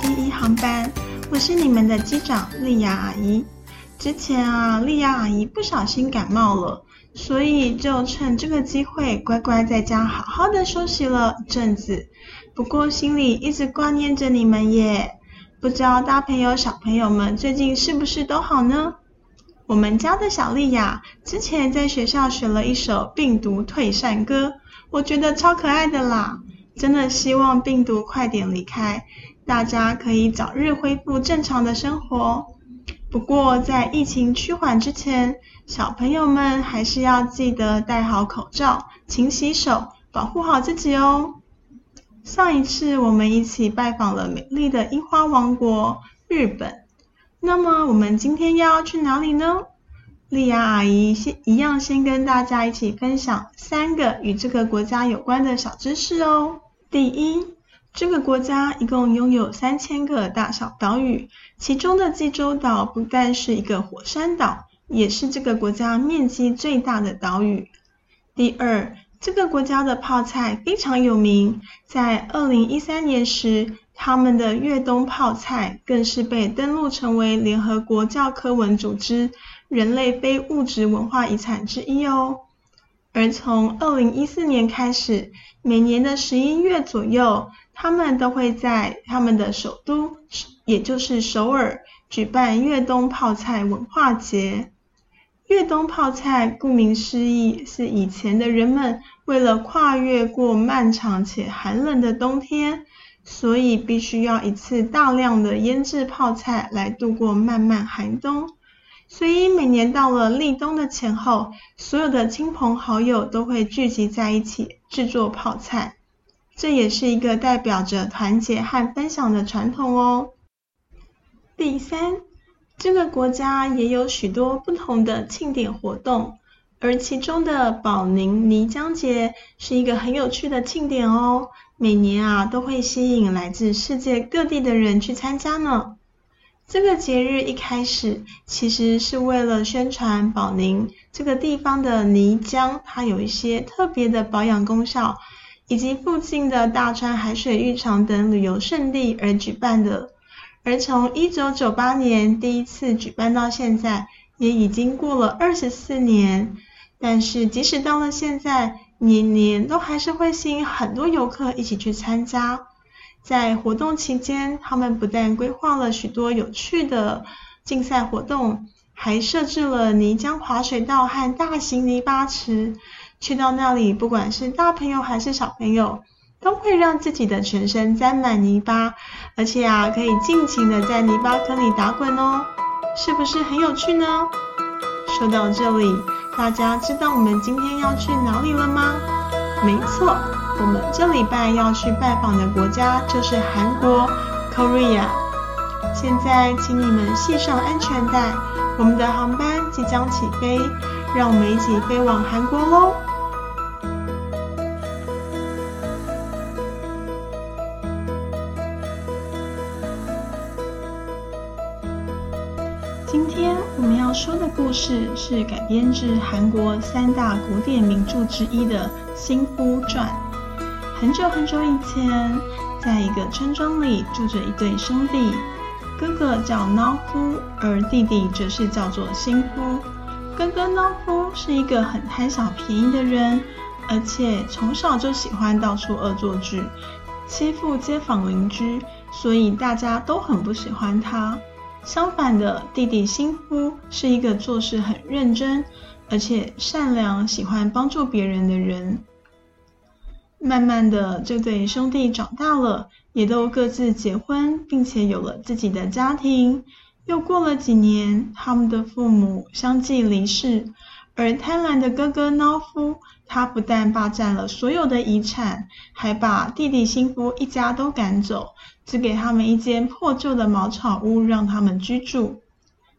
第一航班，我是你们的机长莉亚阿姨。之前啊，莉亚阿姨不小心感冒了，所以就趁这个机会乖乖在家好好的休息了一阵子。不过心里一直挂念着你们耶。不知道大朋友小朋友们最近是不是都好呢？我们家的小莉亚之前在学校学了一首病毒退散歌，我觉得超可爱的啦！真的希望病毒快点离开，大家可以早日恢复正常的生活。不过在疫情趋缓之前，小朋友们还是要记得戴好口罩、勤洗手，保护好自己哦。上一次我们一起拜访了美丽的樱花王国日本，那么我们今天要去哪里呢？莉亚阿姨先一样先跟大家一起分享三个与这个国家有关的小知识哦。第一，这个国家一共拥有三千个大小岛屿，其中的济州岛不但是一个火山岛，也是这个国家面积最大的岛屿。第二，这个国家的泡菜非常有名，在二零一三年时，他们的越冬泡菜更是被登录成为联合国教科文组织人类非物质文化遗产之一哦。而从二零一四年开始，每年的十一月左右，他们都会在他们的首都，也就是首尔，举办越冬泡菜文化节。越冬泡菜，顾名思义，是以前的人们为了跨越过漫长且寒冷的冬天，所以必须要一次大量的腌制泡菜来度过漫漫寒冬。所以每年到了立冬的前后，所有的亲朋好友都会聚集在一起制作泡菜，这也是一个代表着团结和分享的传统哦。第三。这个国家也有许多不同的庆典活动，而其中的保宁泥浆节是一个很有趣的庆典哦。每年啊都会吸引来自世界各地的人去参加呢。这个节日一开始其实是为了宣传保宁这个地方的泥浆，它有一些特别的保养功效，以及附近的大川海水浴场等旅游胜地而举办的。而从一九九八年第一次举办到现在，也已经过了二十四年。但是即使到了现在，年年都还是会吸引很多游客一起去参加。在活动期间，他们不但规划了许多有趣的竞赛活动，还设置了泥浆滑水道和大型泥巴池。去到那里，不管是大朋友还是小朋友，都会让自己的全身沾满泥巴，而且啊，可以尽情的在泥巴坑里打滚哦，是不是很有趣呢？说到这里，大家知道我们今天要去哪里了吗？没错，我们这礼拜要去拜访的国家就是韩国，Korea。现在请你们系上安全带，我们的航班即将起飞，让我们一起飞往韩国喽！要说的故事是改编自韩国三大古典名著之一的《新夫传》。很久很久以前，在一个村庄里住着一对兄弟，哥哥叫孬夫，而弟弟则是叫做新夫。哥哥孬夫是一个很贪小便宜的人，而且从小就喜欢到处恶作剧，欺负街坊邻居，所以大家都很不喜欢他。相反的，弟弟新夫是一个做事很认真，而且善良、喜欢帮助别人的人。慢慢的，这对兄弟长大了，也都各自结婚，并且有了自己的家庭。又过了几年，他们的父母相继离世，而贪婪的哥哥孬夫，他不但霸占了所有的遗产，还把弟弟新夫一家都赶走。只给他们一间破旧的茅草屋，让他们居住。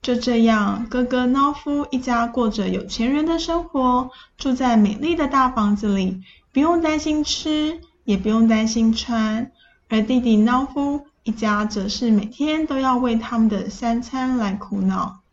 就这样，哥哥孬夫一家过着有钱人的生活，住在美丽的大房子里，不用担心吃，也不用担心穿。而弟弟孬夫一家则是每天都要为他们的三餐来苦恼。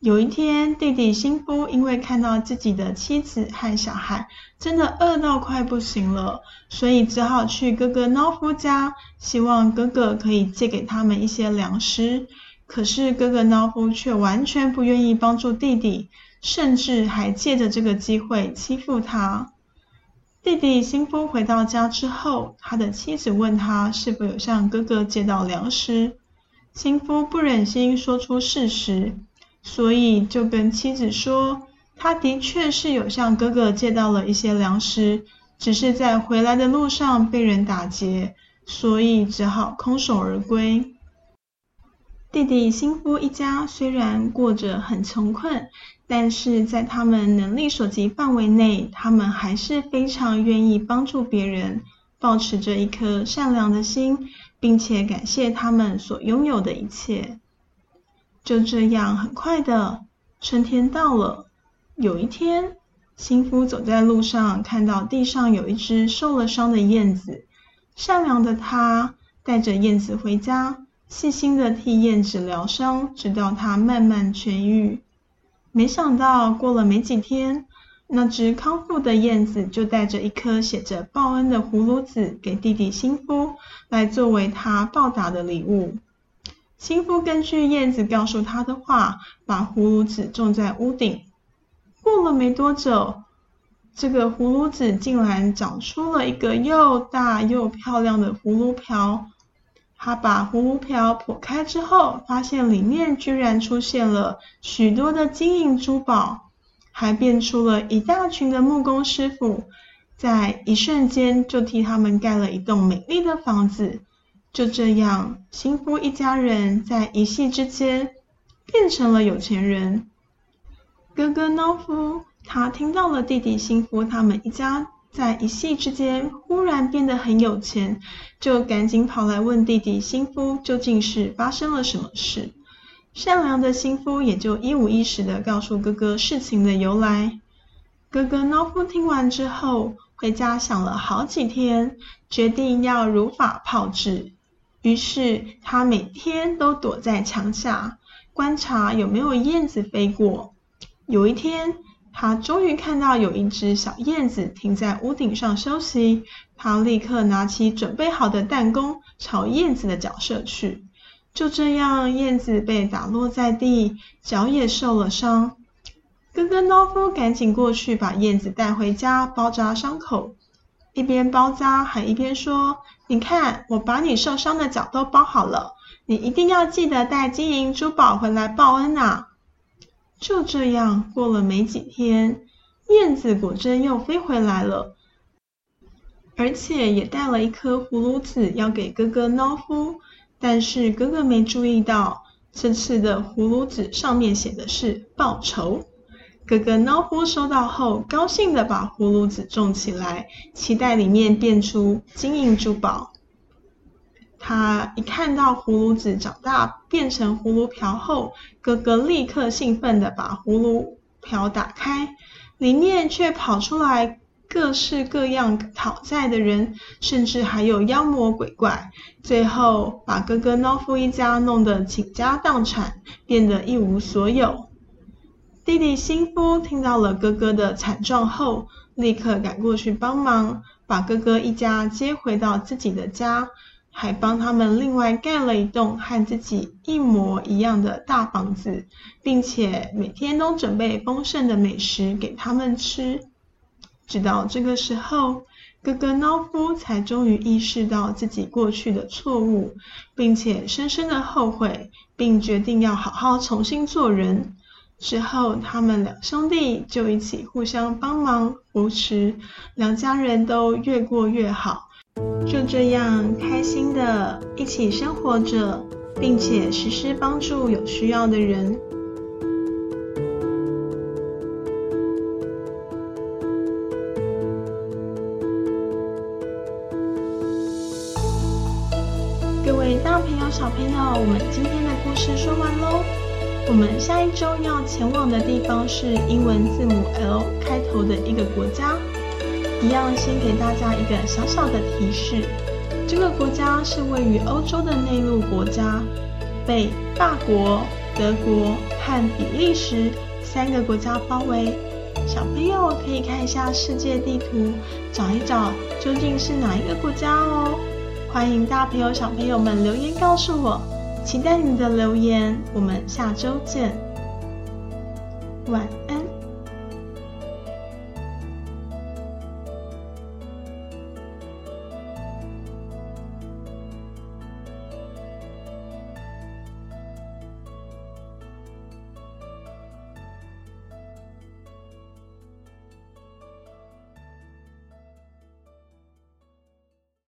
有一天，弟弟辛夫因为看到自己的妻子和小孩真的饿到快不行了，所以只好去哥哥孬夫家，希望哥哥可以借给他们一些粮食。可是哥哥孬夫却完全不愿意帮助弟弟，甚至还借着这个机会欺负他。弟弟辛夫回到家之后，他的妻子问他是否有向哥哥借到粮食。辛夫不忍心说出事实。所以就跟妻子说，他的确是有向哥哥借到了一些粮食，只是在回来的路上被人打劫，所以只好空手而归。弟弟辛夫一家虽然过着很穷困，但是在他们能力所及范围内，他们还是非常愿意帮助别人，保持着一颗善良的心，并且感谢他们所拥有的一切。就这样，很快的，春天到了。有一天，新夫走在路上，看到地上有一只受了伤的燕子。善良的他带着燕子回家，细心的替燕子疗伤，直到它慢慢痊愈。没想到，过了没几天，那只康复的燕子就带着一颗写着报恩的葫芦籽给弟弟新夫，来作为他报答的礼物。新夫根据燕子告诉他的话，把葫芦籽种在屋顶。过了没多久，这个葫芦籽竟然长出了一个又大又漂亮的葫芦瓢。他把葫芦瓢剖开之后，发现里面居然出现了许多的金银珠宝，还变出了一大群的木工师傅，在一瞬间就替他们盖了一栋美丽的房子。就这样，新夫一家人在一夕之间变成了有钱人。哥哥农夫他听到了弟弟新夫他们一家在一夕之间忽然变得很有钱，就赶紧跑来问弟弟新夫究竟是发生了什么事。善良的新夫也就一五一十的告诉哥哥事情的由来。哥哥农夫听完之后，回家想了好几天，决定要如法炮制。于是他每天都躲在墙下，观察有没有燕子飞过。有一天，他终于看到有一只小燕子停在屋顶上休息。他立刻拿起准备好的弹弓，朝燕子的脚射去。就这样，燕子被打落在地，脚也受了伤。哥哥诺夫赶紧过去把燕子带回家，包扎伤口。一边包扎，还一边说：“你看，我把你受伤的脚都包好了，你一定要记得带金银珠宝回来报恩啊！”就这样，过了没几天，燕子果真又飞回来了，而且也带了一颗葫芦籽要给哥哥农夫。但是哥哥没注意到，这次的葫芦籽上面写的是“报仇”。哥哥农夫收到后，高兴地把葫芦籽种起来，期待里面变出金银珠宝。他一看到葫芦籽长大变成葫芦瓢后，哥哥立刻兴奋地把葫芦瓢打开，里面却跑出来各式各样讨债的人，甚至还有妖魔鬼怪，最后把哥哥农夫一家弄得倾家荡产，变得一无所有。弟弟辛夫听到了哥哥的惨状后，立刻赶过去帮忙，把哥哥一家接回到自己的家，还帮他们另外盖了一栋和自己一模一样的大房子，并且每天都准备丰盛的美食给他们吃。直到这个时候，哥哥孬夫才终于意识到自己过去的错误，并且深深的后悔，并决定要好好重新做人。之后，他们两兄弟就一起互相帮忙扶持，两家人都越过越好，就这样开心的一起生活着，并且时时帮助有需要的人。各位大朋友、小朋友，我们今天的故事说完喽。我们下一周要前往的地方是英文字母 l 开头的一个国家一样先给大家一个小小的提示。这个国家是位于欧洲的内陆国家被法国德国和比利时三个国家包围。小朋友可以看一下世界地图找一找究竟是哪一个国家哦。欢迎大朋友小朋友们留言告诉我。期待你的留言我们下周见。晚安。